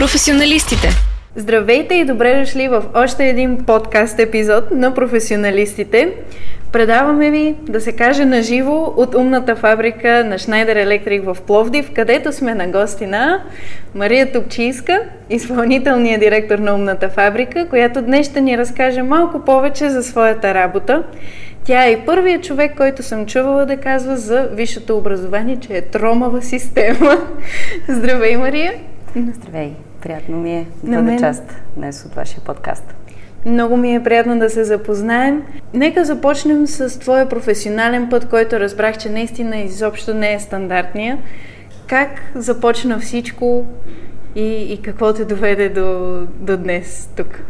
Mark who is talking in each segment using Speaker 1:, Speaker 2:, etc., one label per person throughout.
Speaker 1: Професионалистите.
Speaker 2: Здравейте и добре дошли в още един подкаст епизод на професионалистите. Предаваме ви, да се каже на живо, от умната фабрика на Schneider Electric в Пловдив, където сме на гости на Мария Топчийска, изпълнителният директор на умната фабрика, която днес ще ни разкаже малко повече за своята работа. Тя е и първият човек, който съм чувала да казва за висшето образование, че е тромава система. Здравей, Мария!
Speaker 3: Здравей! Приятно ми е да бъда част днес от вашия подкаст.
Speaker 2: Много ми е приятно да се запознаем. Нека започнем с твоя професионален път, който разбрах, че наистина изобщо не е стандартния. Как започна всичко и, и какво те доведе до, до днес тук?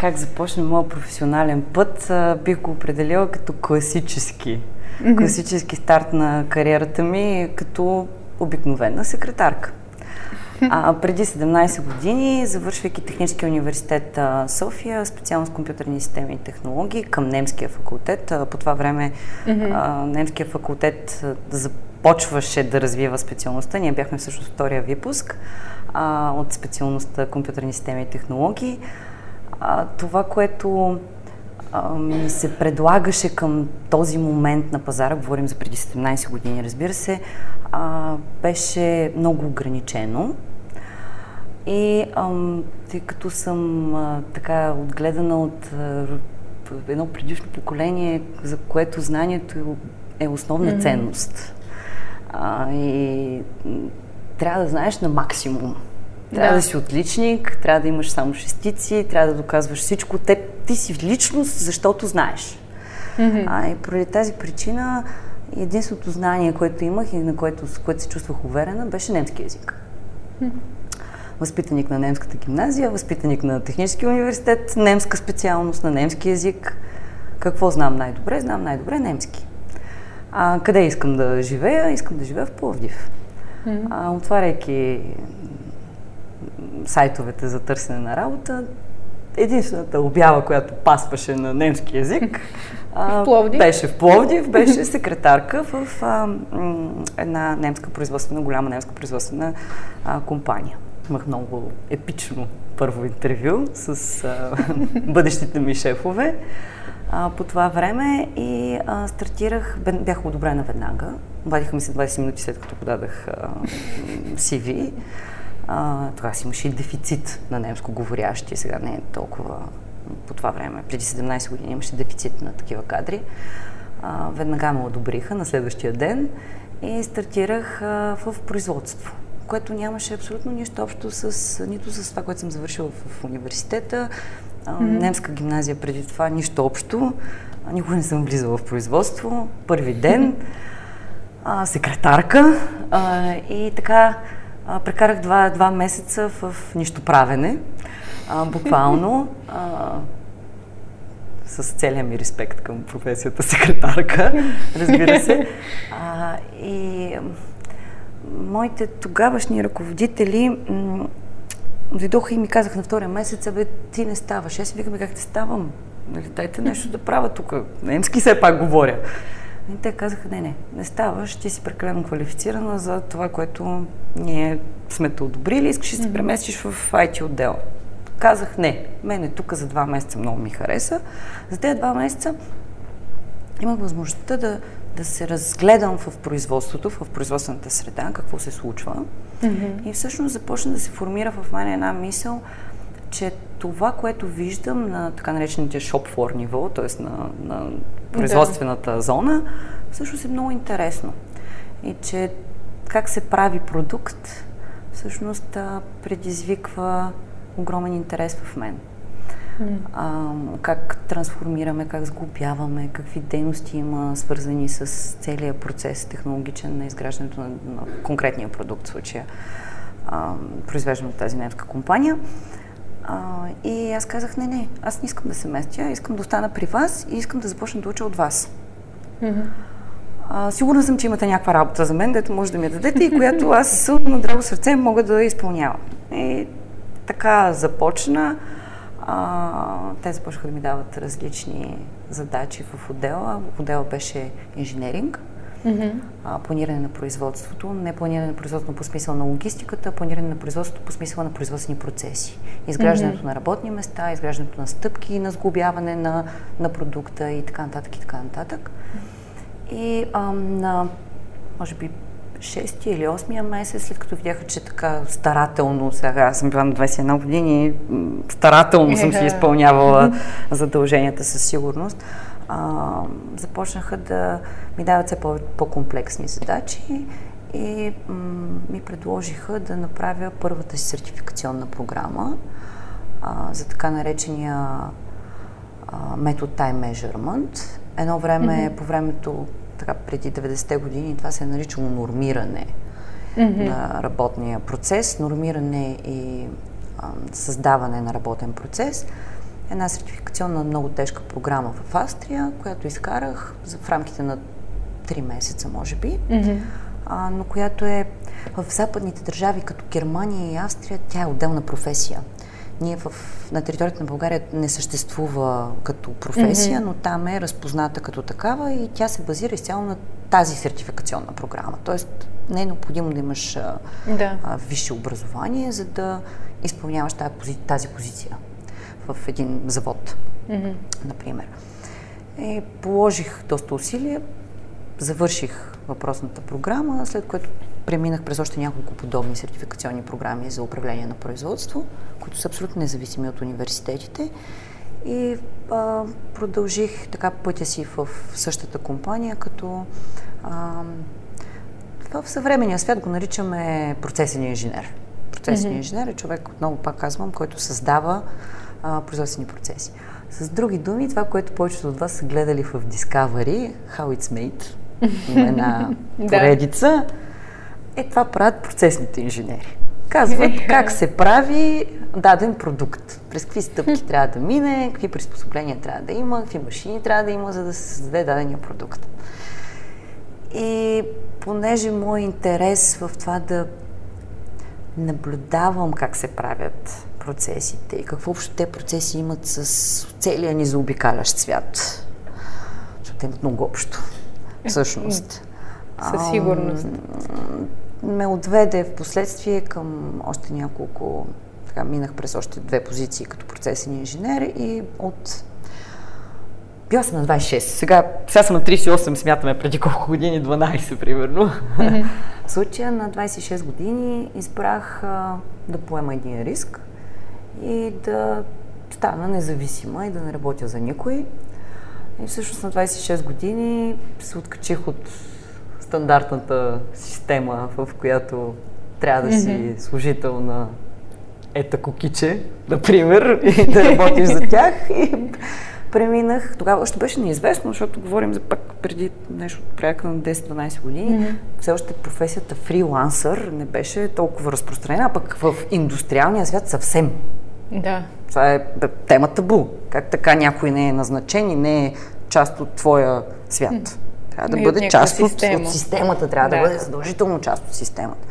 Speaker 3: Как започна моят професионален път, бих го определила като класически. Mm-hmm. Класически старт на кариерата ми като обикновена секретарка. А, преди 17 години, завършвайки Техническия университет а, София, специалност компютърни системи и технологии към немския факултет. А, по това време mm-hmm. а, немския факултет започваше да развива специалността. Ние бяхме всъщност втория випуск а, от специалността компютърни системи и технологии. А, това, което ми се предлагаше към този момент на пазара, говорим за преди 17 години, разбира се, а, беше много ограничено. И ам, тъй като съм а, така отгледана от а, едно предишно поколение, за което знанието е основна mm-hmm. ценност. А, и трябва да знаеш на максимум. Трябва да. да си отличник, трябва да имаш само шестици, трябва да доказваш всичко. Те, ти си личност, защото знаеш. Mm-hmm. А, и поради тази причина единственото знание, което имах и на което, с което се чувствах уверена, беше немски язик. Mm-hmm възпитаник на немската гимназия, възпитаник на Техническия университет, немска специалност на немски язик. Какво знам най-добре? Знам най-добре немски. А, къде искам да живея? Искам да живея в Пловдив. Mm-hmm. А, отваряйки сайтовете за търсене на работа, единствената обява, която пасваше на немски язик,
Speaker 2: в Пловдив?
Speaker 3: беше в Пловдив, беше секретарка в а, м, една немска производствена, голяма немска производствена а, компания. Имах много епично първо интервю с а, бъдещите ми шефове а, по това време и а, стартирах, бях одобрена веднага. Обадиха ми се 20 минути след като подадах а, CV. А, тогава си имаше и дефицит на немско говорящи, сега не е толкова по това време. Преди 17 години имаше дефицит на такива кадри. А, веднага ме одобриха на следващия ден и стартирах а, в производство което нямаше абсолютно нищо общо с, нито с това, което съм завършила в, в университета. Mm-hmm. Немска гимназия преди това, нищо общо. Никога не съм влизала в производство. Първи ден, а, секретарка а, и така а, прекарах два, два месеца в нищо правене. А, буквално. А, с целия ми респект към професията секретарка, разбира се. А, и моите тогавашни ръководители м- дойдоха и ми казаха на втория месец, бе, ти не ставаш. Аз си викам, как те ставам? Нали, дайте нещо да правя тук. Немски все пак говоря. И те казаха, не, не, не ставаш, ти си прекалено квалифицирана за това, което ние сме те одобрили, искаш да се преместиш в IT отдел. Казах, не, мене тук за два месеца много ми хареса. За тези два месеца имах възможността да да се разгледам в производството, в производствената среда, какво се случва. Mm-hmm. И всъщност започна да се формира в мен една мисъл, че това, което виждам на така наречените shop floor ниво, т.е. На, на производствената да. зона, всъщност е много интересно. И че как се прави продукт, всъщност предизвиква огромен интерес в мен а, как трансформираме, как сглобяваме, какви дейности има свързани с целият процес технологичен на изграждането на, на конкретния продукт, в случая произвеждан от тази немска компания. А, и аз казах, не, не, аз не искам да се местя, искам да остана при вас и искам да започна да уча от вас. Mm-hmm. Сигурна съм, че имате някаква работа за мен, дето може да ми я дадете и която аз на драго сърце мога да изпълнявам. И така започна. А, те започнаха да ми дават различни задачи в отдела. Отдела беше инженеринг. Mm-hmm. А, планиране на производството, не планиране на производството по смисъл на логистиката, а планиране на производството по смисъл на производствени процеси. Изграждането mm-hmm. на работни места, изграждането на стъпки, на сглобяване на, на продукта и така нататък и така нататък. И а, на, може би, 6 или 8 месец, след като видяха, че така старателно, сега аз съм била на 21 години, старателно съм си изпълнявала задълженията със сигурност, а, започнаха да ми дават все по- по-комплексни задачи и м- ми предложиха да направя първата си сертификационна програма а, за така наречения а, метод Time Measurement. Едно време, mm-hmm. по времето така преди 90-те години това се е наричало нормиране mm-hmm. на работния процес, нормиране и а, създаване на работен процес. Една сертификационна много тежка програма в Австрия, която изкарах в рамките на 3 месеца, може би, mm-hmm. а, но която е в западните държави, като Германия и Австрия, тя е отделна професия. Ние в, на територията на България не съществува като професия, mm-hmm. но там е разпозната като такава и тя се базира изцяло на тази сертификационна програма. Тоест не е необходимо да имаш да. А, висше образование, за да изпълняваш тази, пози, тази позиция в един завод, mm-hmm. например. И положих доста усилия, завърших въпросната програма, след което преминах през още няколко подобни сертификационни програми за управление на производство, които са абсолютно независими от университетите. И а, продължих така пътя си в същата компания, като а, в съвременния свят го наричаме процесен инженер. Процесен mm-hmm. инженер е човек, отново пак казвам, който създава а, производствени процеси. С други думи, това, което повечето от вас са гледали в Discovery, How It's Made, една поредица, е това правят процесните инженери. Казват как се прави даден продукт, през какви стъпки трябва да мине, какви приспособления трябва да има, какви машини трябва да има, за да се създаде дадения продукт. И понеже мой интерес в това да наблюдавам как се правят процесите и какво общо те процеси имат с целия ни заобикалящ свят, защото имат много общо, всъщност.
Speaker 2: Със сигурност.
Speaker 3: ме отведе в последствие към още няколко, така минах през още две позиции като процесен инженер и от била съм на 26. Сега, сега съм на 38, смятаме преди колко години, 12 примерно. Mm-hmm. в случая на 26 години избрах а, да поема един риск и да стана независима и да не работя за никой. И всъщност на 26 години се откачих от стандартната система, в която трябва да си служител на ета кокиче, например, и да работиш за тях. И преминах, тогава още беше неизвестно, защото говорим за пак преди нещо порядка на 10-12 години. Mm-hmm. Все още професията фрилансър не беше толкова разпространена, а пък в индустриалния свят съвсем.
Speaker 2: Да.
Speaker 3: Това е тема табу. Как така някой не е назначен и не е част от твоя свят. Трябва да бъде част от, от системата, трябва да. да бъде задължително част от системата.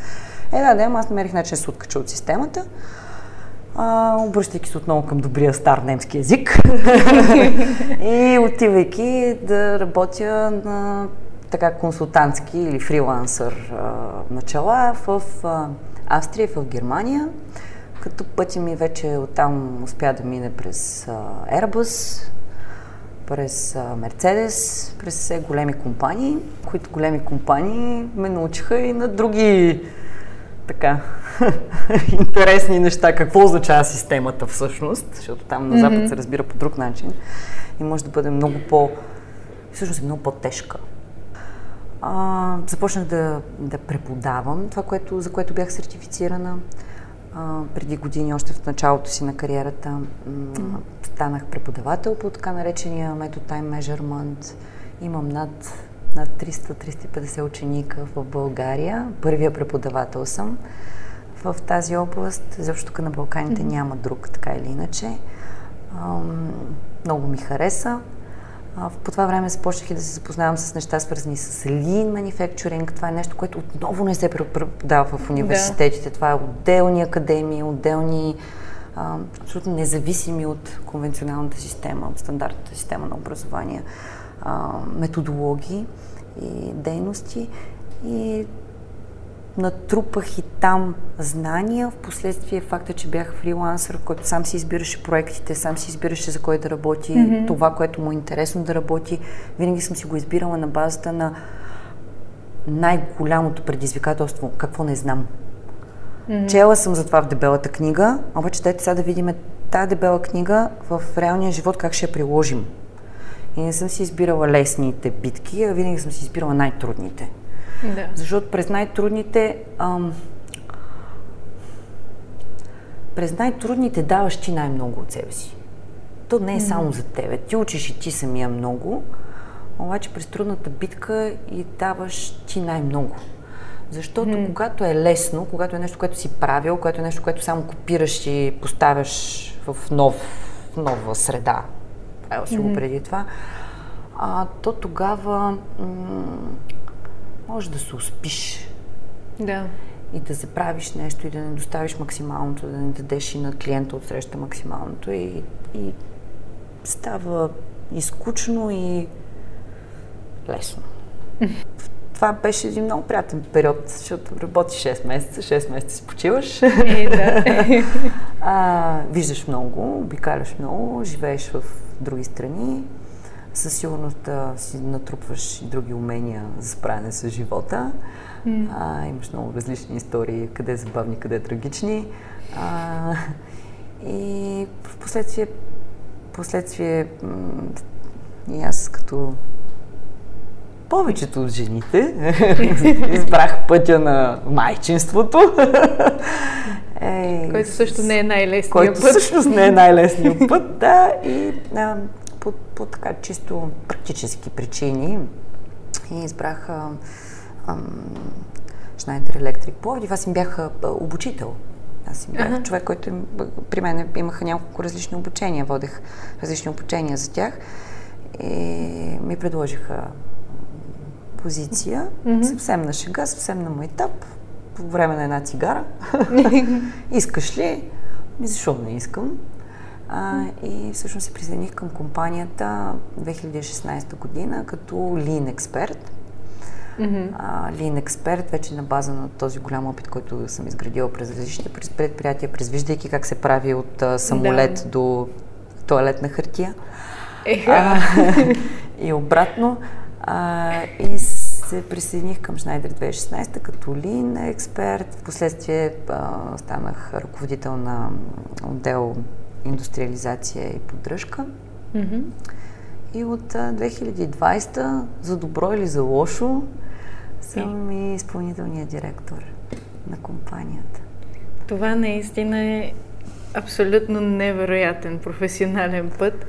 Speaker 3: Е, да, да, аз намерих начин да се откача от системата, а, обръщайки се отново към добрия стар немски язик и отивайки да работя на така консултантски или фрилансър а, начала в а, Австрия и в Германия, като пътя ми вече оттам успя да мине през а, Airbus, през Мерцедес, през все големи компании, които големи компании ме научиха и на други така интересни неща. Какво означава системата всъщност, защото там на Запад mm-hmm. се разбира по друг начин и може да бъде много по... всъщност е много по-тежка. А, започнах да, да преподавам това, което, за което бях сертифицирана а, преди години, още в началото си на кариерата. Mm-hmm станах преподавател по така наречения метод Time Measurement. Имам над, над 300-350 ученика в България. Първия преподавател съм в тази област, защото на Балканите mm-hmm. няма друг, така или иначе. Много ми хареса. А, по това време започнах и да се запознавам с неща, свързани с Lean Manufacturing. Това е нещо, което отново не се преподава в университетите. Да. Това е отделни академии, отделни а, абсолютно независими от конвенционалната система, от стандартната система на образование, а, методологии. и дейности и натрупах и там знания. Впоследствие факта, че бях фрилансър, който сам си избираше проектите, сам си избираше за кой да работи, mm-hmm. това, което му е интересно да работи. Винаги съм си го избирала на базата на най-голямото предизвикателство, какво не знам. Mm-hmm. Чела съм за това в дебелата книга, обаче дайте сега да видим тази дебела книга в реалния живот как ще я приложим. И не съм си избирала лесните битки, а винаги съм си избирала най-трудните. Да. Защото през най-трудните ам, през най-трудните даваш ти най-много от себе си. То не е само за тебе. Ти учиш и ти самия много, обаче през трудната битка и даваш ти най-много. Защото mm. когато е лесно, когато е нещо, което си правил, когато е нещо, което само копираш и поставяш в нов, нова среда, правил си го преди това, а, то тогава м- може да се успиш.
Speaker 2: Да.
Speaker 3: И да забравиш нещо и да не доставиш максималното, да не дадеш и на клиента от среща максималното. И, и става и скучно и лесно. Това беше един много приятен период, защото работиш 6 месеца, 6 месеца си почиваш. Е, да. а, виждаш много, обикаляш много, живееш в други страни. Със сигурност си натрупваш и други умения за справяне с живота. Mm. А, имаш много различни истории, къде забавни, къде трагични. А, и в последствие, последствие и аз като повечето от жените избрах пътя на майчинството.
Speaker 2: Е, който също не е най-лесният
Speaker 3: който път. всъщност не е най-лесният път, да. И а, по, по така чисто практически причини и избрах а, а, Schneider Electric Пловдив. Аз им бях обучител. Аз им бях uh-huh. човек, който при мен имаха няколко различни обучения. Водех различни обучения за тях. И ми предложиха позиция, mm-hmm. съвсем на шега, съвсем на майтап, по време на една цигара. Искаш ли? Защо не искам? А, и всъщност се присъединих към компанията 2016 година като Lean експерт. Mm-hmm. Lean експерт, вече на база на този голям опит, който съм изградила през различните предприятия, през виждайки как се прави от а, самолет да. до туалетна хартия. А, и обратно. А, и се присъединих към Schneider 2016 като лин експерт. Впоследствие а, станах ръководител на отдел индустриализация и поддръжка. Mm-hmm. И от а, 2020, за добро или за лошо, съм и изпълнителният директор на компанията.
Speaker 2: Това наистина е абсолютно невероятен професиален път.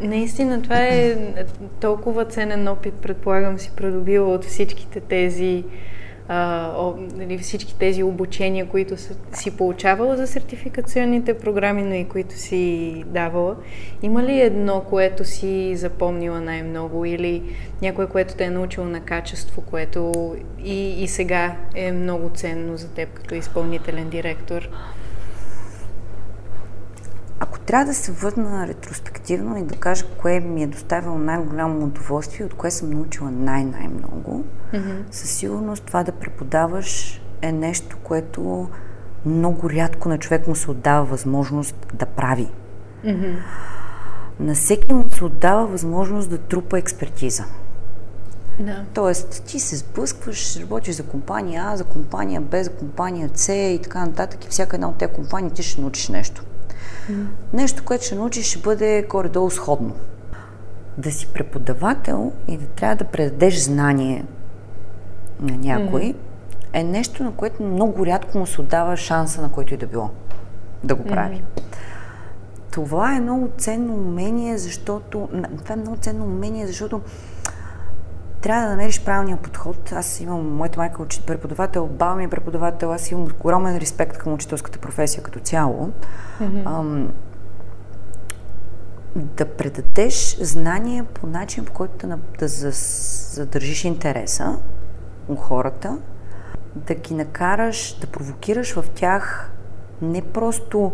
Speaker 2: Наистина, това е толкова ценен опит, предполагам си придобила от всичките тези а, нали, всички тези обучения, които си получавала за сертификационните програми, но и които си давала. Има ли едно, което си запомнила най-много или някое, което те е научило на качество, което и, и сега е много ценно за теб като изпълнителен директор?
Speaker 3: Ако трябва да се върна ретроспективно и да кажа кое ми е доставило най-голямо удоволствие, от кое съм научила най-най-много, mm-hmm. със сигурност това да преподаваш е нещо, което много рядко на човек му се отдава възможност да прави. Mm-hmm. На всеки му се отдава възможност да трупа експертиза. Да. Тоест, ти се сблъскваш, работиш за компания А, за компания Б, за компания С и така нататък и всяка една от тези компании ти ще научиш нещо. Нещо, което ще научиш, ще бъде горе-долу сходно. Да си преподавател и да трябва да предадеш знание на някой е нещо, на което много рядко му се отдава шанса, на който и да било да го прави. Това е много ценно умение, защото... Това е много ценно умение, защото трябва да намериш правилния подход. Аз имам, моята майка е преподавател, баба ми е преподавател, аз имам огромен респект към учителската професия като цяло. Mm-hmm. Ам, да предадеш знания по начин, по който да, да задържиш интереса у хората, да ги накараш, да провокираш в тях не просто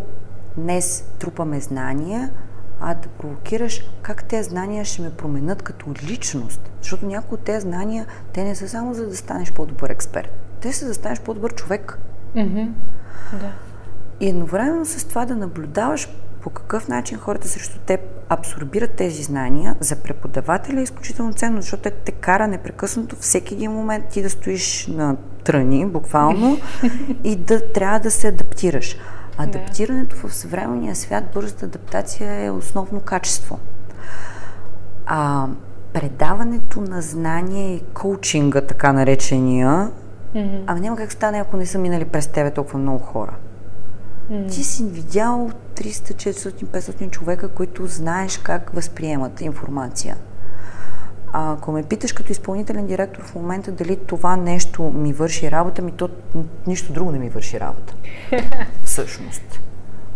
Speaker 3: днес трупаме знания, а да провокираш как тези знания ще ме променят като личност. Защото някои от тези знания, те не са само за да станеш по-добър експерт. Те са за да станеш по-добър човек.
Speaker 2: Mm-hmm. Да.
Speaker 3: И едновременно с това да наблюдаваш по какъв начин хората срещу теб абсорбират тези знания, за преподавателя е изключително ценно, защото те те кара непрекъснато всеки един момент ти да стоиш на тръни, буквално, и да трябва да се адаптираш. Адаптирането в съвременния свят, бързата адаптация е основно качество. А предаването на знание и коучинга, така наречения, mm-hmm. ами няма как стане, ако не са минали през тебе толкова много хора. Mm. Ти си видял 300, 400, 500 човека, които знаеш как възприемат информация. А, ако ме питаш като изпълнителен директор в момента дали това нещо ми върши работа, ми то нищо друго не ми върши работа. Всъщност.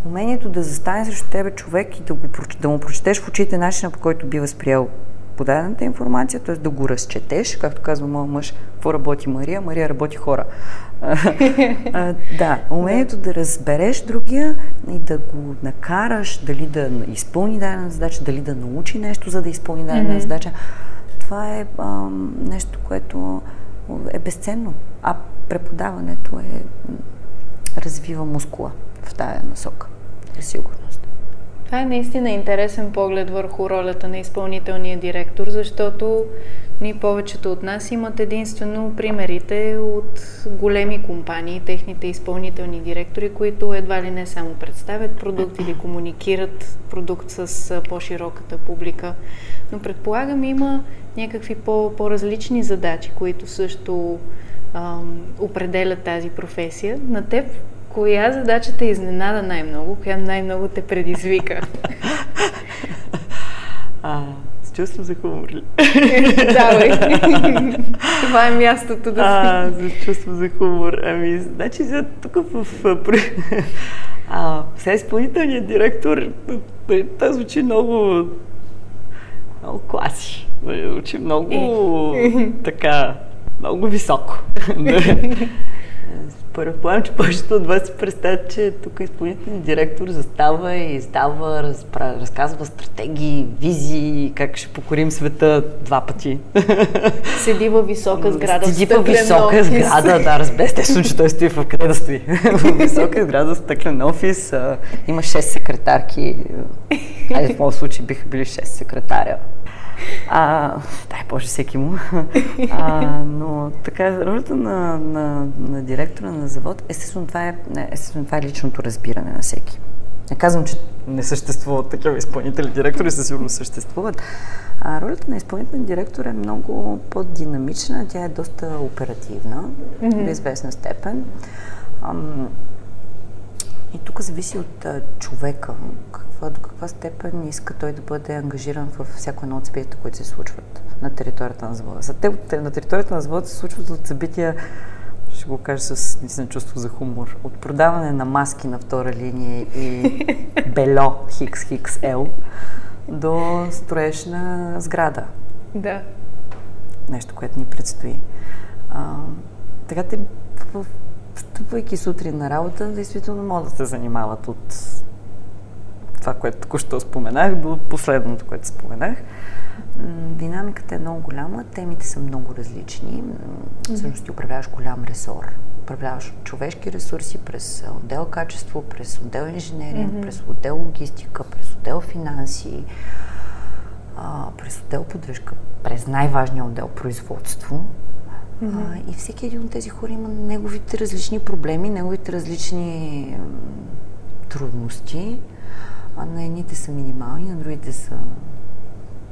Speaker 3: Умението да застане срещу тебе човек и да, го, да му прочетеш в очите начина, по който би възприел подадената информация, т.е. да го разчетеш, както казва моят мъж, какво работи Мария, Мария работи хора. а, да, умението да разбереш другия и да го накараш дали да изпълни дадена задача, дали да научи нещо, за да изпълни дадена mm-hmm. задача, това е а, нещо, което е безценно. А преподаването е развива мускула в тая насока. Със сигурност.
Speaker 2: Това е наистина интересен поглед върху ролята на изпълнителния директор, защото ни повечето от нас имат единствено примерите от големи компании, техните изпълнителни директори, които едва ли не само представят продукт или комуникират продукт с по-широката публика. Но предполагам има някакви по- по-различни задачи, които също определят тази професия. На теб коя задача те изненада най-много? Коя най-много те предизвика?
Speaker 3: А, с чувство за хумор ли?
Speaker 2: Давай. Това е мястото да
Speaker 3: А, с чувство за хумор. Ами, значи, сега тук в... А, сега изпълнителният директор, това звучи много... Много класи. Звучи много така, много високо. Предполагам, че повечето от вас си представят, че тук изпълнителният директор застава и издава, разпра, разказва стратегии, визии, как ще покорим света два пъти.
Speaker 2: Седи във висока сграда.
Speaker 3: Седи във висока офис. сграда, да, естествено, че той стои в къде да стои. в висока сграда, стъклен офис, а, има 6 секретарки. Айде, в моят случай биха били 6 секретаря. А, дай Боже, всеки му. А, но така, ролята на, на, на директора на завод, естествено това, е, естествено това е личното разбиране на всеки. Не казвам, че не съществуват такива изпълнители директори, със сигурност съществуват. А ролята на изпълнителен директор е много по-динамична, тя е доста оперативна, mm-hmm. до известна степен. Ам, и тук зависи от а, човека, каква, до каква степен иска той да бъде ангажиран в всяко едно от събитията, които се случват на територията на завода. За те, на територията на завода се случват от събития, ще го кажа с наистина чувство за хумор, от продаване на маски на втора линия и Хикс Ел до строеж на сграда.
Speaker 2: Да.
Speaker 3: Нещо, което ни предстои. А, така те, встъпвайки сутрин на работа, действително могат да се занимават от това, което току-що споменах, до последното, което споменах. Динамиката е много голяма, темите са много различни. Всъщност ти управляваш голям ресор. Управляваш човешки ресурси през отдел качество, през отдел инженеринг, mm-hmm. през отдел логистика, през отдел финанси, през отдел поддръжка, през най-важния отдел производство. Mm-hmm. А, и всеки един от тези хора има неговите различни проблеми, неговите различни трудности а на едните са минимални, на другите са...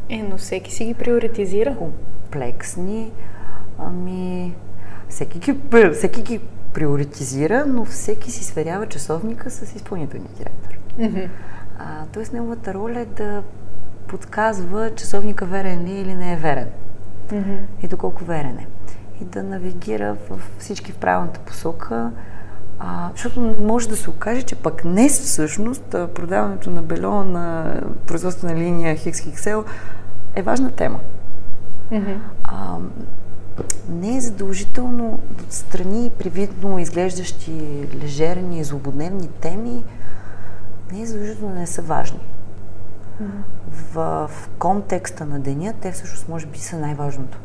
Speaker 2: Е, но всеки си ги приоритизира.
Speaker 3: Комплексни. Ами, всеки ги, всеки ги приоритизира, но всеки си сверява часовника с изпълнителния директор. Mm-hmm. А, тоест, неговата роля е да подсказва часовника верен ли или не е верен. Mm-hmm. И доколко верен е. И да навигира в всички в правилната посока, а, защото може да се окаже, че пък днес всъщност продаването на бельо на производствена линия XXL е важна тема. Mm-hmm. А, не е задължително страни привидно изглеждащи лежерни, злободневни теми, не е задължително да не са важни. в, в контекста на деня, те всъщност може би са най-важното.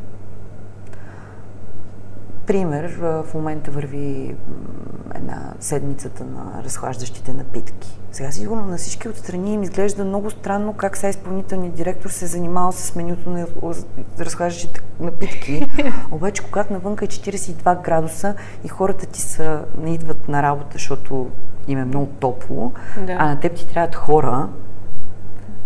Speaker 3: Пример, в момента върви една седмицата на разхлаждащите напитки. Сега сигурно на всички отстрани им изглежда много странно как сега изпълнителният директор се е занимава с менюто на разхлаждащите напитки. Обаче, когато навънка е 42 градуса и хората ти са, не идват на работа, защото им е много топло, да. а на теб ти трябват хора,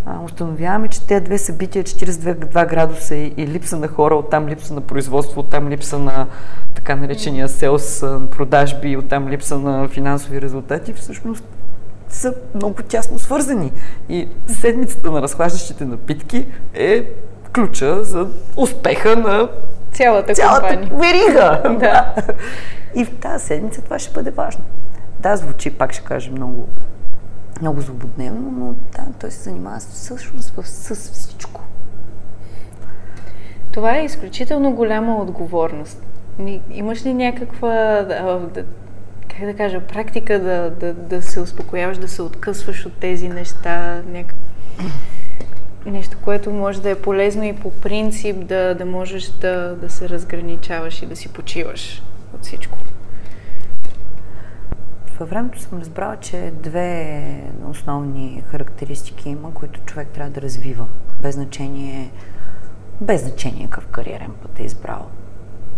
Speaker 3: а, установяваме, че тези две събития, 42 градуса и, и липса на хора, оттам липса на производство, оттам липса на така наречения селс продажби, оттам липса на финансови резултати, всъщност са много тясно свързани. И седмицата на разхлаждащите напитки е ключа за успеха на
Speaker 2: цялата,
Speaker 3: цялата
Speaker 2: компания.
Speaker 3: верига. да. И в тази седмица това ще бъде важно. Да, звучи, пак ще кажа, много много злободневно, но да, той се занимава всъщност с, с всичко.
Speaker 2: Това е изключително голяма отговорност. Имаш ли някаква, как да кажа, практика да, да, да се успокояваш, да се откъсваш от тези неща? Няк... Нещо, което може да е полезно и по принцип да, да можеш да, да се разграничаваш и да си почиваш от всичко
Speaker 3: във времето съм разбрала, че две основни характеристики има, които човек трябва да развива. Без значение, без значение какъв кариерен път е избрал.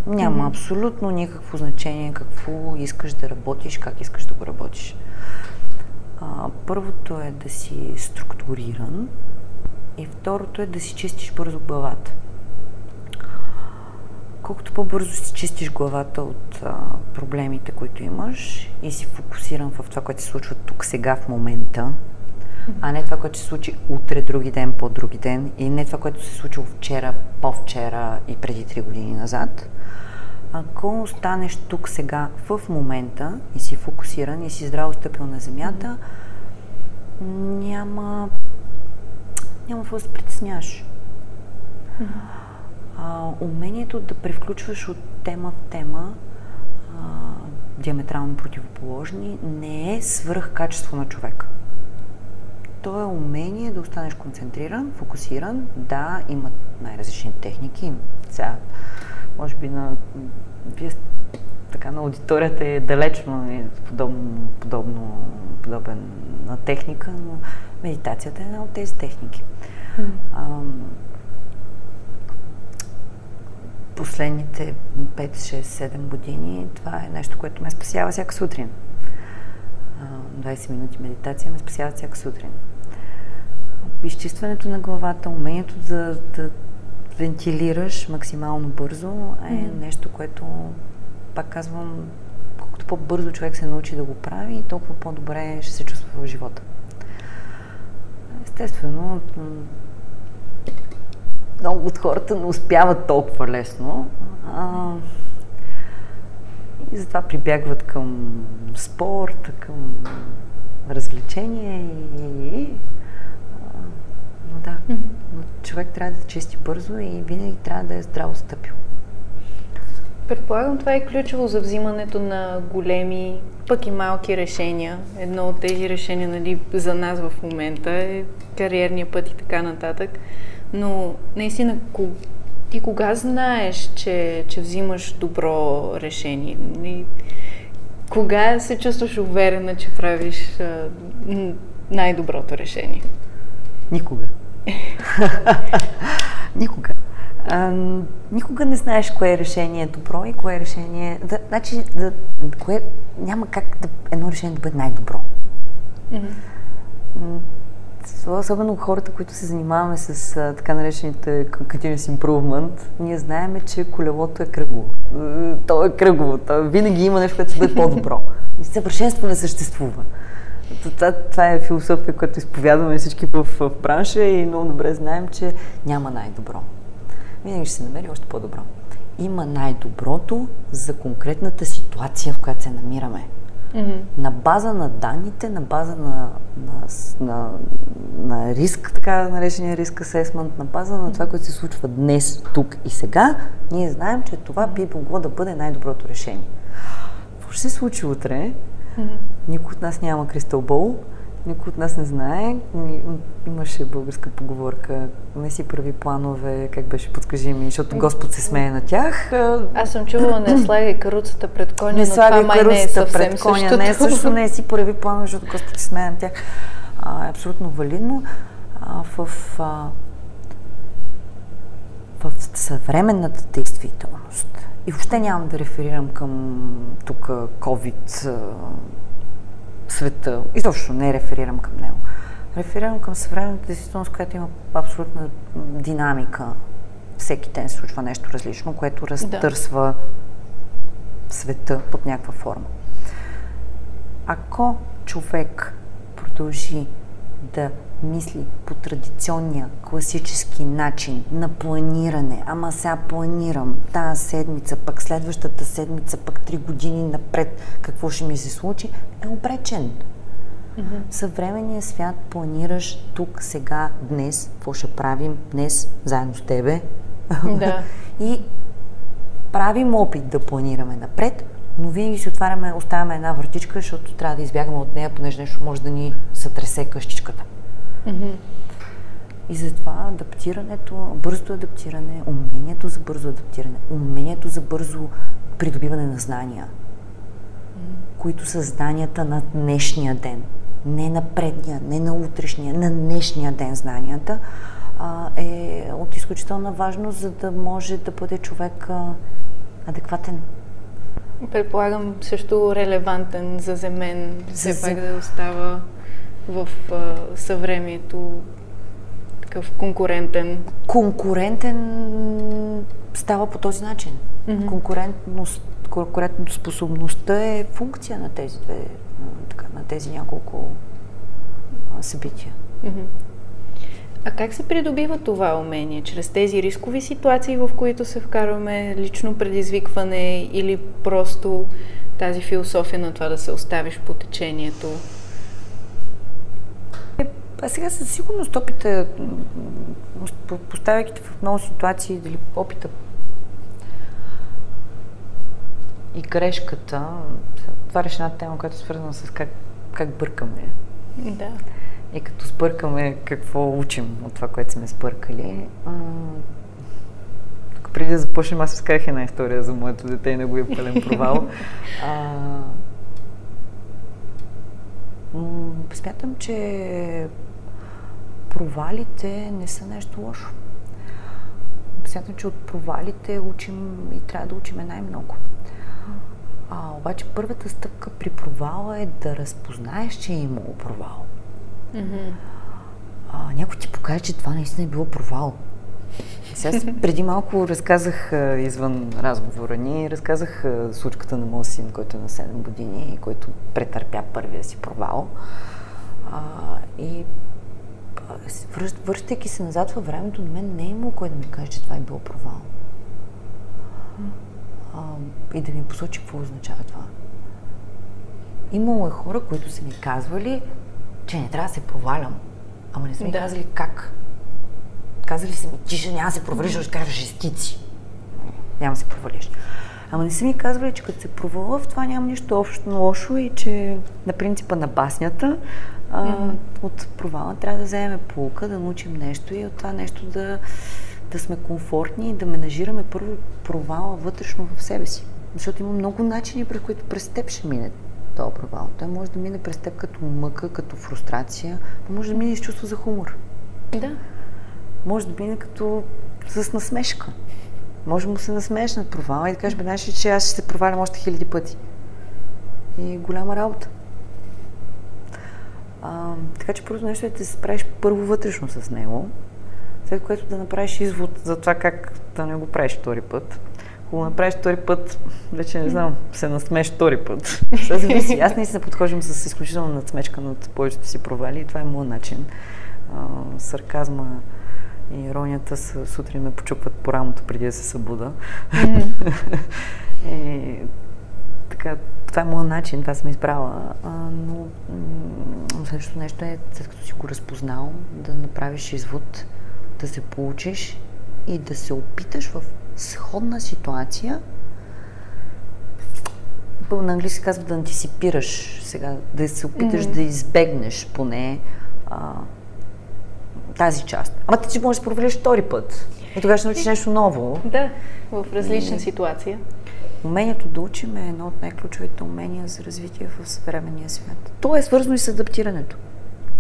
Speaker 3: Няма mm-hmm. абсолютно никакво значение какво искаш да работиш, как искаш да го работиш. А, първото е да си структуриран и второто е да си чистиш бързо главата колкото по-бързо си чистиш главата от а, проблемите, които имаш и си фокусиран в това, което се случва тук, сега, в момента, а не това, което се случи утре, други ден, по-други ден и не това, което се случило вчера, по-вчера и преди три години назад. Ако останеш тук сега, в момента и си фокусиран и си здраво стъпил на земята, няма няма какво да се притесняваш. Mm-hmm а, умението да превключваш от тема в тема а, диаметрално противоположни не е свръх качество на човека. То е умение да останеш концентриран, фокусиран. Да, имат най-различни техники. Сега, може би на... Вие така на аудиторията е далечно и подобно, подобно, подобен на техника, но медитацията е една от тези техники. Mm. А, последните 5, 6, 7 години това е нещо, което ме спасява всяка сутрин. 20 минути медитация ме спасява всяка сутрин. Изчистването на главата, умението да, да вентилираш максимално бързо е mm-hmm. нещо, което, пак казвам, колкото по-бързо човек се научи да го прави, толкова по-добре ще се чувства в живота. Естествено, много от хората не успяват толкова лесно. А, и затова прибягват към спорт, към развлечение и... А, но да, но човек трябва да чисти бързо и винаги трябва да е здраво стъпил.
Speaker 2: Предполагам, това е ключово за взимането на големи, пък и малки решения. Едно от тези решения нали, за нас в момента е кариерния път и така нататък. Но наистина, ти кога знаеш, че, че взимаш добро решение? Кога се чувстваш уверена, че правиш най-доброто решение?
Speaker 3: Никога. никога. А, никога не знаеш кое е решение добро и кое е решение... Да, значи, да, кое, няма как да, едно решение да бъде най-добро. Mm-hmm особено хората, които се занимаваме с а, така наречените continuous improvement, ние знаеме, че колелото е кръгово. То е кръгово. То винаги има нещо, което ще бъде по-добро. И съвършенство не съществува. Това, това е философия, която изповядваме всички в, в бранша и много добре знаем, че няма най-добро. Винаги ще се намери още по-добро. Има най-доброто за конкретната ситуация, в която се намираме. Mm-hmm. На база на данните, на база на, на, на, на риск, така наречения риск асесмент, на база на това, което се случва днес, тук и сега, ние знаем, че това би могло да бъде най-доброто решение. Какво ще се случи утре? Mm-hmm. Никой от нас няма кристалбол никой от нас не знае. Имаше българска поговорка, не си прави планове, как беше, подскажи ми, защото Господ се смее на тях.
Speaker 2: Аз съм чувала, не слагай каруцата пред коня,
Speaker 3: не
Speaker 2: но това май не е съвсем
Speaker 3: пред коня, същото. Не, също не си прави планове, защото Господ се смее на тях. А, е абсолютно валидно. А, в, а, в съвременната действителност и въобще нямам да реферирам към тук COVID света. Изобщо не реферирам към него. Реферирам към съвременната действителност, която има абсолютна динамика. Всеки ден се случва нещо различно, което разтърсва да. света под някаква форма. Ако човек продължи да мисли по традиционния, класически начин на планиране. Ама сега планирам тази седмица, пък следващата седмица, пък три години напред, какво ще ми се случи, е обречен. Mm-hmm. Съвременния свят планираш тук, сега, днес, какво ще правим днес, заедно с тебе.
Speaker 2: Да.
Speaker 3: и правим опит да планираме напред, но винаги си отваряме, оставяме една вратичка, защото трябва да избягаме от нея, понеже нещо може да ни сътресе къщичката. Mm-hmm. И затова адаптирането, бързото адаптиране, умението за бързо адаптиране, умението за бързо придобиване на знания, mm-hmm. които са знанията на днешния ден, не на предния, не на утрешния, на днешния ден знанията, а, е от изключителна важност, за да може да бъде човек а, адекватен.
Speaker 2: Предполагам също релевантен за земен, все пак да остава в а, съвремието такъв конкурентен?
Speaker 3: Конкурентен става по този начин. Mm-hmm. Конкурентност, конкурентоспособността е функция на тези две, така, на тези няколко събития.
Speaker 2: Mm-hmm. А как се придобива това умение? Чрез тези рискови ситуации, в които се вкарваме, лично предизвикване или просто тази философия на това да се оставиш по течението?
Speaker 3: А сега със сигурност опита, поставяйки в много ситуации, дали опита и грешката, това е една тема, която е свързана с как, как бъркаме.
Speaker 2: Да.
Speaker 3: И като сбъркаме какво учим от това, което сме сбъркали. тук преди да започнем, аз разказах една история за моето дете и неговия пълен провал. а, смятам, че провалите не са нещо лошо. Смятам, че от провалите учим и трябва да учиме най-много. А, обаче първата стъпка при провала е да разпознаеш, че е имало провал. Mm-hmm. А, някой ти покаже, че това наистина е било провал. Сега преди малко разказах извън разговора ни, разказах случката на моят син, който е на 7 години, който претърпя първия си провал. А, и връщайки се назад във времето, на мен не е имало кой да ми каже, че това е било провал. А, и да ми посочи какво означава това. Имало е хора, които са ми казвали, че не трябва да се провалям. Ама не са ми да. казали как. Казали са ми, че няма да се провалиш, ще кажеш шестици. Няма да се провалиш. Ама не са ми казвали, че като се провала в това няма нищо общо лошо и че на принципа на баснята а, mm-hmm. от провала трябва да вземем полука, да научим нещо и от това нещо да, да сме комфортни и да менажираме първо провала вътрешно в себе си. Защото има много начини, през които през теб ще мине този провал. Той може да мине през теб като мъка, като фрустрация, но може да мине с чувство за хумор.
Speaker 2: Да.
Speaker 3: Може да мине като с насмешка. Може му се насмееш над провала и да кажеш, бе, знаеш че аз ще се провалям още хиляди пъти. И голяма работа. А, така че първото нещо е да се справиш първо вътрешно с него, след което да направиш извод за това как да не го правиш втори път. Ако го направиш втори път, вече не знам, се насмеш втори път. Сега зависи. Аз наистина подхождам с изключително надсмечка над повечето си провали и това е моят начин. А, сарказма и иронията сутрин ме почукват по рамото преди да се събуда. Mm-hmm. и, така, това е моят начин, това съм избрала. А, но следващото нещо е, след като си го разпознал, да направиш извод, да се получиш и да се опиташ в сходна ситуация на английски казва да антисипираш сега, да се опиташ mm-hmm. да избегнеш поне а, тази част. Ама ти можеш да провалиш втори път. И тогава ще научиш нещо ново.
Speaker 2: Да, в различна и... ситуация.
Speaker 3: Умението да учим е едно от най-ключовите умения за развитие в съвременния свят. То е свързано и с адаптирането.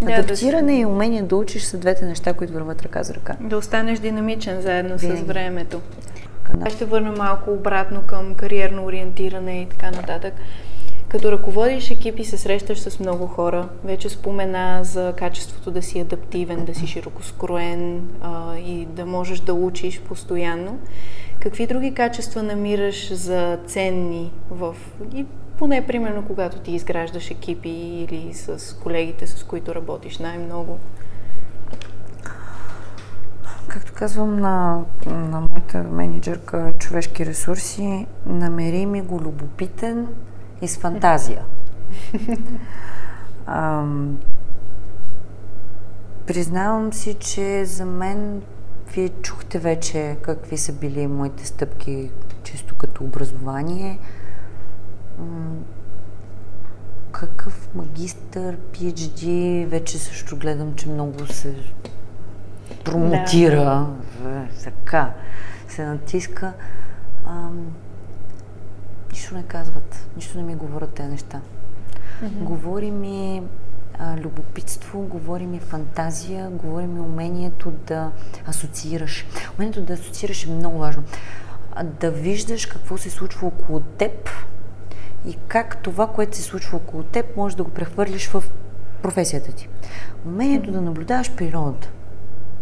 Speaker 3: Да, Адаптиране да... и умение да учиш са двете неща, които върват ръка за ръка.
Speaker 2: Да останеш динамичен заедно Винаги. с времето. Да. Ще върна малко обратно към кариерно ориентиране и така нататък. Като ръководиш екипи се срещаш с много хора. Вече спомена за качеството да си адаптивен, да си широкоскроен а, и да можеш да учиш постоянно. Какви други качества намираш за ценни в и поне примерно когато ти изграждаш екипи или с колегите, с които работиш най-много?
Speaker 3: Както казвам на, на моята менеджерка човешки ресурси, намери ми го любопитен и с фантазия. Ам, признавам си, че за мен вие чухте вече какви са били моите стъпки чисто като образование. Какъв магистър, PhD, вече също гледам, че много се промотира, да. така, се натиска. Ам, нищо не казват, нищо не ми говорят тези неща. Mm-hmm. Говори ми а, любопитство, говори ми фантазия, говори ми умението да асоциираш. Умението да асоциираш е много важно. А, да виждаш какво се случва около теб и как това, което се случва около теб, може да го прехвърлиш в професията ти. Умението mm-hmm. да наблюдаваш природата,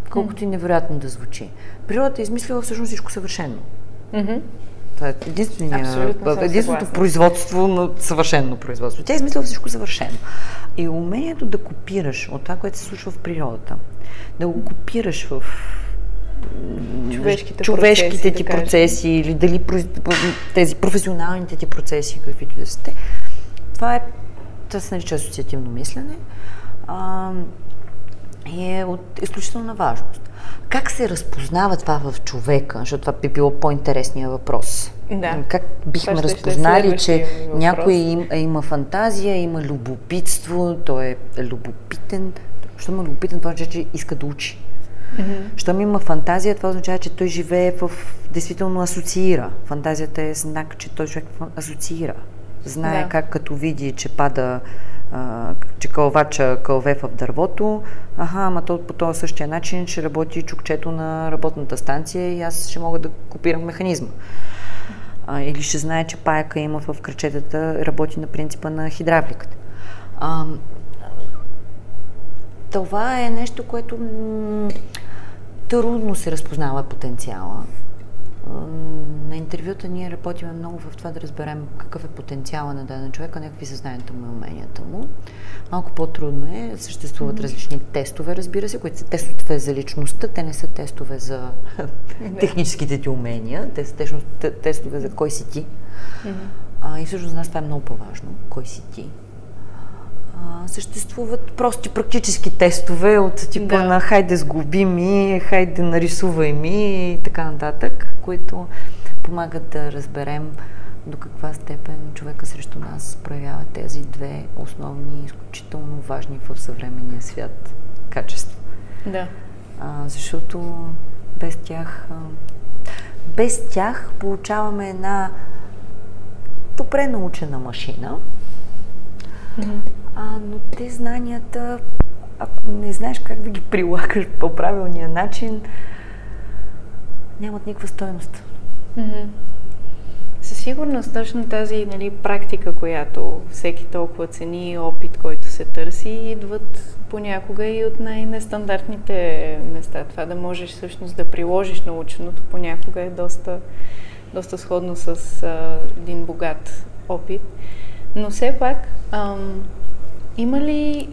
Speaker 3: колкото и невероятно да звучи. Природата е измислила всъщност всичко съвършено. Mm-hmm. Това е единственото производство на съвършено производство. Тя е измислила всичко съвършено. И умението да копираш от това, което се случва в природата, да го копираш в
Speaker 2: човешките,
Speaker 3: човешките
Speaker 2: процеси,
Speaker 3: ти да процеси или дали тези професионалните ти процеси, каквито да сте. Това е, това се нарича асоциативно мислене а, е от изключителна важност. Как се разпознава това в човека? Защото това би било по-интересния въпрос.
Speaker 2: Да.
Speaker 3: Как бихме разпознали, че въпрос. някой им, има фантазия, има любопитство, той е любопитен. Що има любопитен, това означава, че иска да учи. Mm-hmm. Щом има фантазия, това означава, че той живее в... действително асоциира. Фантазията е знак, че той човек асоциира. Знае да. как като види, че пада че кълвача кълве в дървото, аха, ама то по този същия начин ще работи чукчето на работната станция и аз ще мога да копирам механизма. А, или ще знае, че паяка има в кръчетата, работи на принципа на хидравликата. А, това е нещо, което м- трудно се разпознава потенциала. На интервюта ние работим много в това да разберем какъв е потенциала на даден човек, а не какви са знанията му и уменията му. Малко по-трудно е. Съществуват mm-hmm. различни тестове, разбира се, които са тестове за личността. Те не са тестове за техническите ти умения. Те са тестове за кой си ти. Mm-hmm. А, и всъщност за нас това е много по-важно. Кой си ти? А, съществуват прости практически тестове от типа да. на хайде сглоби ми, хайде нарисувай ми и така нататък, които помагат да разберем до каква степен човека срещу нас проявява тези две основни, изключително важни в съвременния свят качества.
Speaker 2: Да.
Speaker 3: А, защото без тях, а, без тях получаваме една добре научена машина, mm-hmm. А, но те знанията, ако не знаеш как да ги прилагаш по правилния начин, нямат никаква стоеност.
Speaker 2: Mm-hmm. Със сигурност точно тази нали, практика, която всеки толкова цени, опит, който се търси, идват понякога и от най-нестандартните места. Това да можеш всъщност да приложиш наученото понякога е доста, доста сходно с а, един богат опит. Но все пак, ам, има ли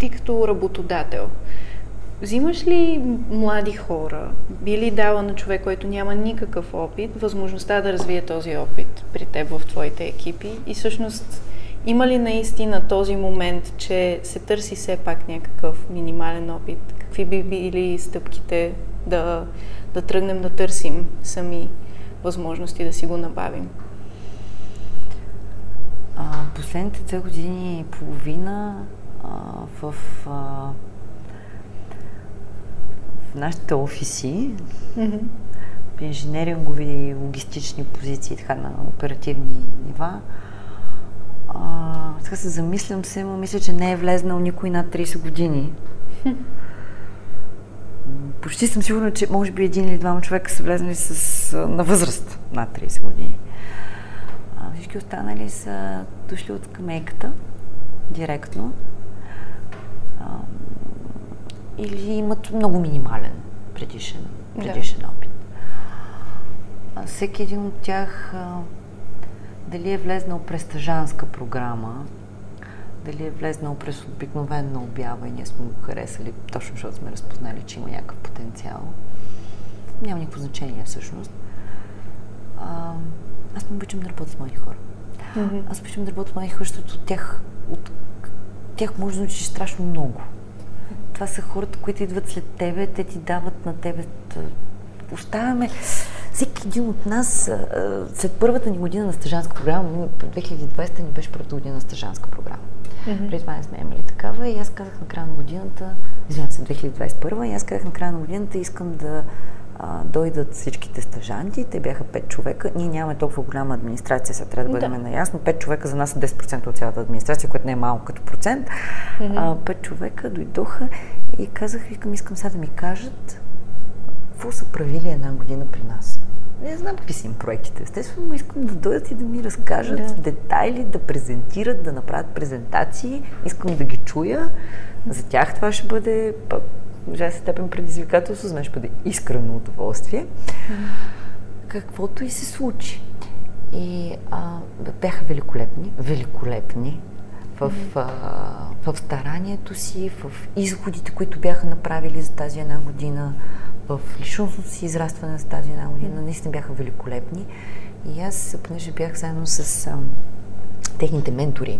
Speaker 2: ти като работодател, Взимаш ли млади хора, би ли дала на човек, който няма никакъв опит, възможността да развие този опит при теб в твоите екипи? И всъщност има ли наистина този момент, че се търси все пак някакъв минимален опит? Какви би били стъпките да, да тръгнем да търсим сами възможности да си го набавим?
Speaker 3: А, последните две години и половина а, в, а, в нашите офиси, mm-hmm. инженерингови и логистични позиции, така на оперативни нива, а, така се замислям се, но мисля, че не е влезнал никой над 30 години. Почти съм сигурна, че може би един или двама човека са влезнали с, на възраст над 30 години. Всички останали са дошли от скамейката директно. А, или имат много минимален предишен, предишен да. опит. А, всеки един от тях а, дали е влезнал през стъжанска програма, дали е влезнал през обикновена обява и ние сме го харесали, точно защото сме разпознали, че има някакъв потенциал. Няма никакво значение всъщност. А, аз не обичам да работя с млади хора. Mm-hmm. Аз обичам да работя с млади хора, защото от тях, от тях може да научиш страшно много. Това са хората, които идват след тебе, те ти дават на тебе. Оставяме всеки един от нас, след първата ни година на стъжанска програма, 2020 ни беше първата година на стъжанска програма. Mm-hmm. Преди това не сме имали такава и аз казах на края на годината, извинявам се, 2021, и аз казах на края на годината, искам да а, дойдат всичките стъжанти, те бяха 5 човека, ние нямаме толкова голяма администрация, сега трябва да бъдем да. наясно, 5 човека за нас са 10% от цялата администрация, което не е малко като процент, mm-hmm. а, 5 човека дойдоха и казах, викам, искам сега да ми кажат какво са правили една година при нас. Не знам какви са им проектите. Естествено, искам да дойдат и да ми разкажат да. детайли, да презентират, да направят презентации. Искам да ги чуя. За тях това ще бъде ужасен степен предизвикателство, за мен ще бъде искрено удоволствие. Каквото и се случи. И а, бяха великолепни, великолепни в, а, в старанието си, в изходите, които бяха направили за тази една година в личностното си израстване за тази една година. Наистина бяха великолепни. И аз, понеже бях заедно с а, техните ментори,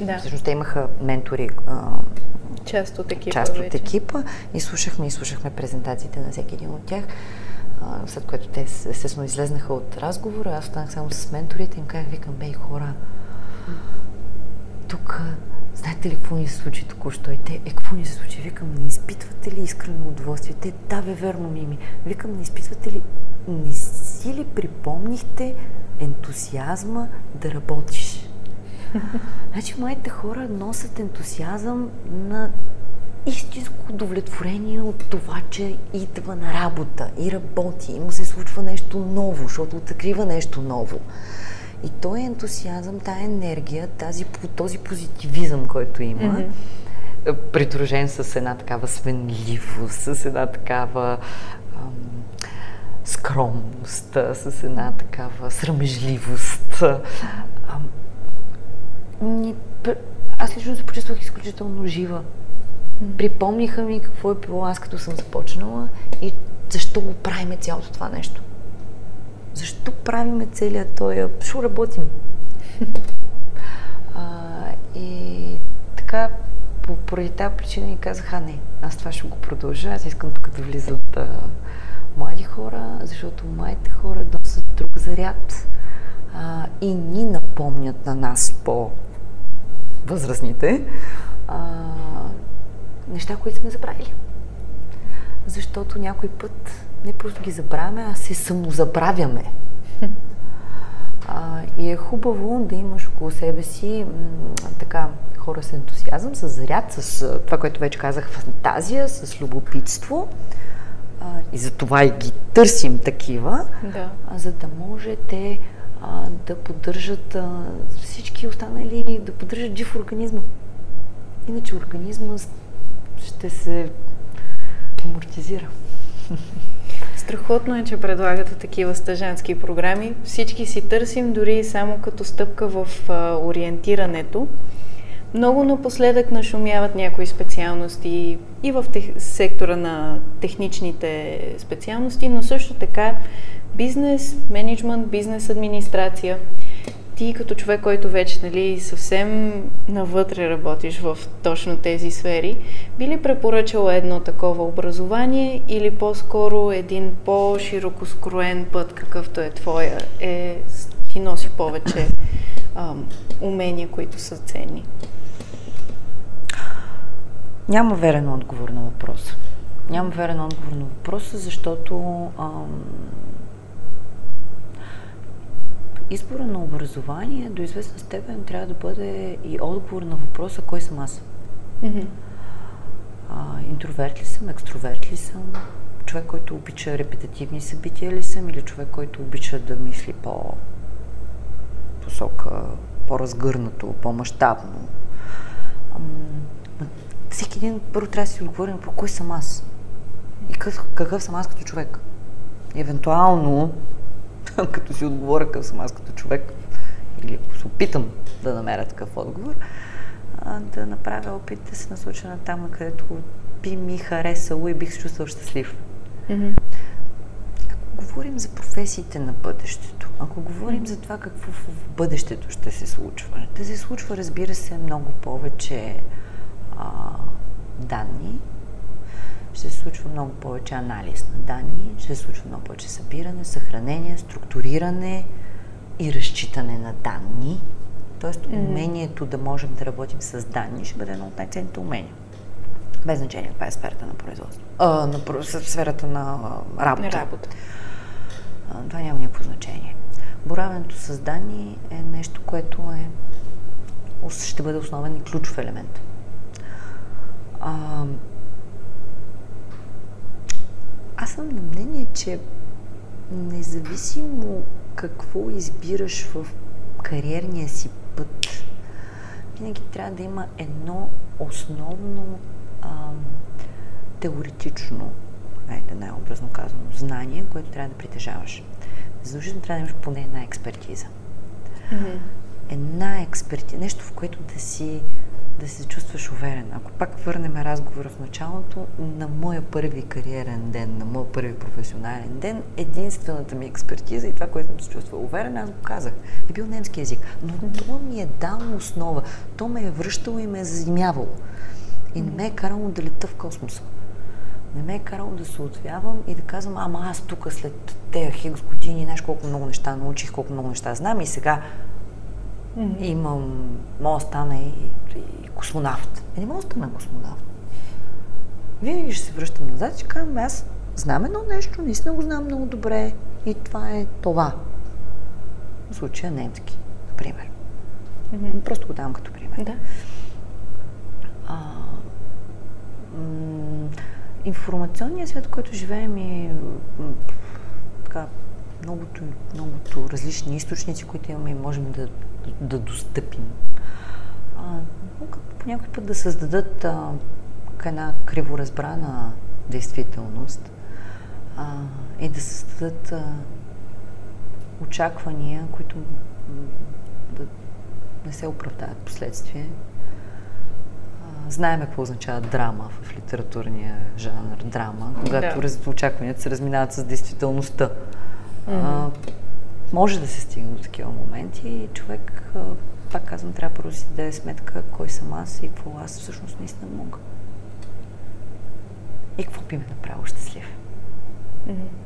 Speaker 3: да. всъщност те имаха ментори, а,
Speaker 2: част от екипа.
Speaker 3: Част от екипа и слушахме и слушахме презентациите на всеки един от тях. След което те естествено излезнаха от разговора, аз останах само с менторите и им казах, викам, бей хора, тук знаете ли какво ни се случи току-що? И те, е, какво ни се случи? Викам, не изпитвате ли искрено удоволствие? Те, да, бе, верно, Мими. Викам, не изпитвате ли, не си ли припомнихте ентусиазма да работиш? Значи, моите хора носят ентусиазъм на истинско удовлетворение от това, че идва на работа и работи, и му се случва нещо ново, защото открива нещо ново. И този ентусиазъм, тая енергия, тази, този позитивизъм, който има, mm-hmm. придружен с една такава свенливост, с една такава ам, скромност, с една такава срамежливост. Ам, ни, аз лично се почувствах изключително жива. Припомниха ми какво е било аз като съм започнала и защо го правиме цялото това нещо защо правиме целият този, защо работим? а, и така, по, поради тази причина ни казах, а не, аз това ще го продължа, аз искам тук да влизат а, млади хора, защото младите хора носят друг заряд а, и ни напомнят на нас по възрастните а, неща, които сме забравили. Защото някой път не просто ги забравяме, а се самозабравяме. А, и е хубаво да имаш около себе си м- така хора с ентусиазъм, с заряд, с това, което вече казах, фантазия, с любопитство. А, и за това и ги търсим такива, да. за да може те а, да поддържат а, всички останали, да поддържат жив организма. Иначе организма ще се амортизира.
Speaker 2: Страхотно е, че предлагате такива стъжански програми. Всички си търсим дори само като стъпка в а, ориентирането. Много напоследък нашумяват някои специалности и в тех, сектора на техничните специалности, но също така бизнес, менеджмент, бизнес администрация – ти като човек, който вече нали, съвсем навътре работиш в точно тези сфери, би ли препоръчала едно такова образование или по-скоро един по-широко скроен път, какъвто е твоя, е, ти носи повече а, умения, които са ценни?
Speaker 3: Няма верен отговор на въпроса. Няма верен отговор на въпроса, защото ам, избора на образование до известна степен трябва да бъде и отговор на въпроса кой съм аз. Mm-hmm. А, интроверт ли съм, екстроверт ли съм, човек, който обича репетитивни събития ли съм или човек, който обича да мисли по посока, по-разгърнато, по-масштабно. Всеки един първо трябва да си отговори на кой съм аз и какъв, какъв съм аз като човек. И като си отговоря какъв съм аз като човек, или се опитам да намеря такъв отговор, да направя опит да се насоча на там, където би ми харесало и бих се чувствал щастлив. Mm-hmm. Ако говорим за професиите на бъдещето, ако говорим mm-hmm. за това какво в бъдещето ще се случва, ще се случва, разбира се, много повече а, данни, ще се случва много повече анализ на данни, ще се случва много повече събиране, съхранение, структуриране и разчитане на данни. Тоест, умението да можем да работим с данни ще бъде едно от най-ценните умения. Без значение каква е сферата на производство. А, на сферата на работа. работа. А, това няма никакво значение. Боравенето с данни е нещо, което е, ще бъде основен и ключов елемент. А, аз съм на мнение, че независимо какво избираш в кариерния си път, винаги трябва да има едно основно а, теоретично, айде най-образно казано, знание, което трябва да притежаваш. Задължително трябва да имаш поне една експертиза. Mm-hmm. Една експертиза, нещо в което да си да се чувстваш уверен. Ако пак върнем разговора в началото, на моя първи кариерен ден, на моя първи професионален ден, единствената ми експертиза и това, което съм се чувствал уверен, аз го казах, е бил немски язик. Но то ми е дал основа. То ме е връщало и ме е заземявало. И не ме е карало да лета в космоса. Не ме е карало да се отвявам и да казвам, ама аз тук след тези хикс години, знаеш колко много неща научих, колко много неща знам и сега mm-hmm. имам, мога да стана и, и космонавт. Е, не мога да стана космонавт. Винаги ще се връщам назад и ще кажа, аз знам едно нещо, наистина го знам много добре и това е това. В случая немски, например. Mm-hmm. Просто го давам като пример.
Speaker 2: Да.
Speaker 3: А, м- информационният свят, в който живеем е м- така, многото, многото различни източници, които имаме и можем да, да достъпим. А, могат по някой път да създадат а, една криворазбрана действителност а, и да създадат а, очаквания, които да не се оправдаят последствие. Знаеме какво означава драма в литературния жанр драма, когато да. очакванията се разминават с действителността. А, може да се стигне до такива моменти и човек, а, пак казвам, трябва първо си да даде сметка кой съм аз и какво аз всъщност наистина мога. И какво би ме направило щастлив.
Speaker 2: Mm-hmm.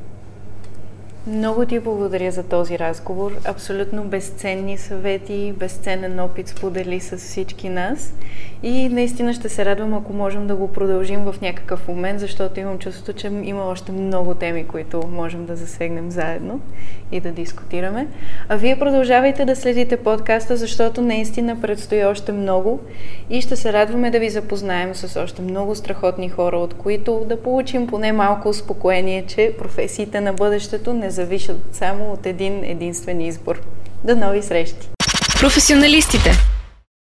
Speaker 2: Много ти благодаря за този разговор. Абсолютно безценни съвети, безценен опит сподели с всички нас. И наистина ще се радвам, ако можем да го продължим в някакъв момент, защото имам чувството, че има още много теми, които можем да засегнем заедно и да дискутираме. А вие продължавайте да следите подкаста, защото наистина предстои още много и ще се радваме да ви запознаем с още много страхотни хора, от които да получим поне малко успокоение, че професиите на бъдещето не зависят само от един единствен избор. До нови срещи! Професионалистите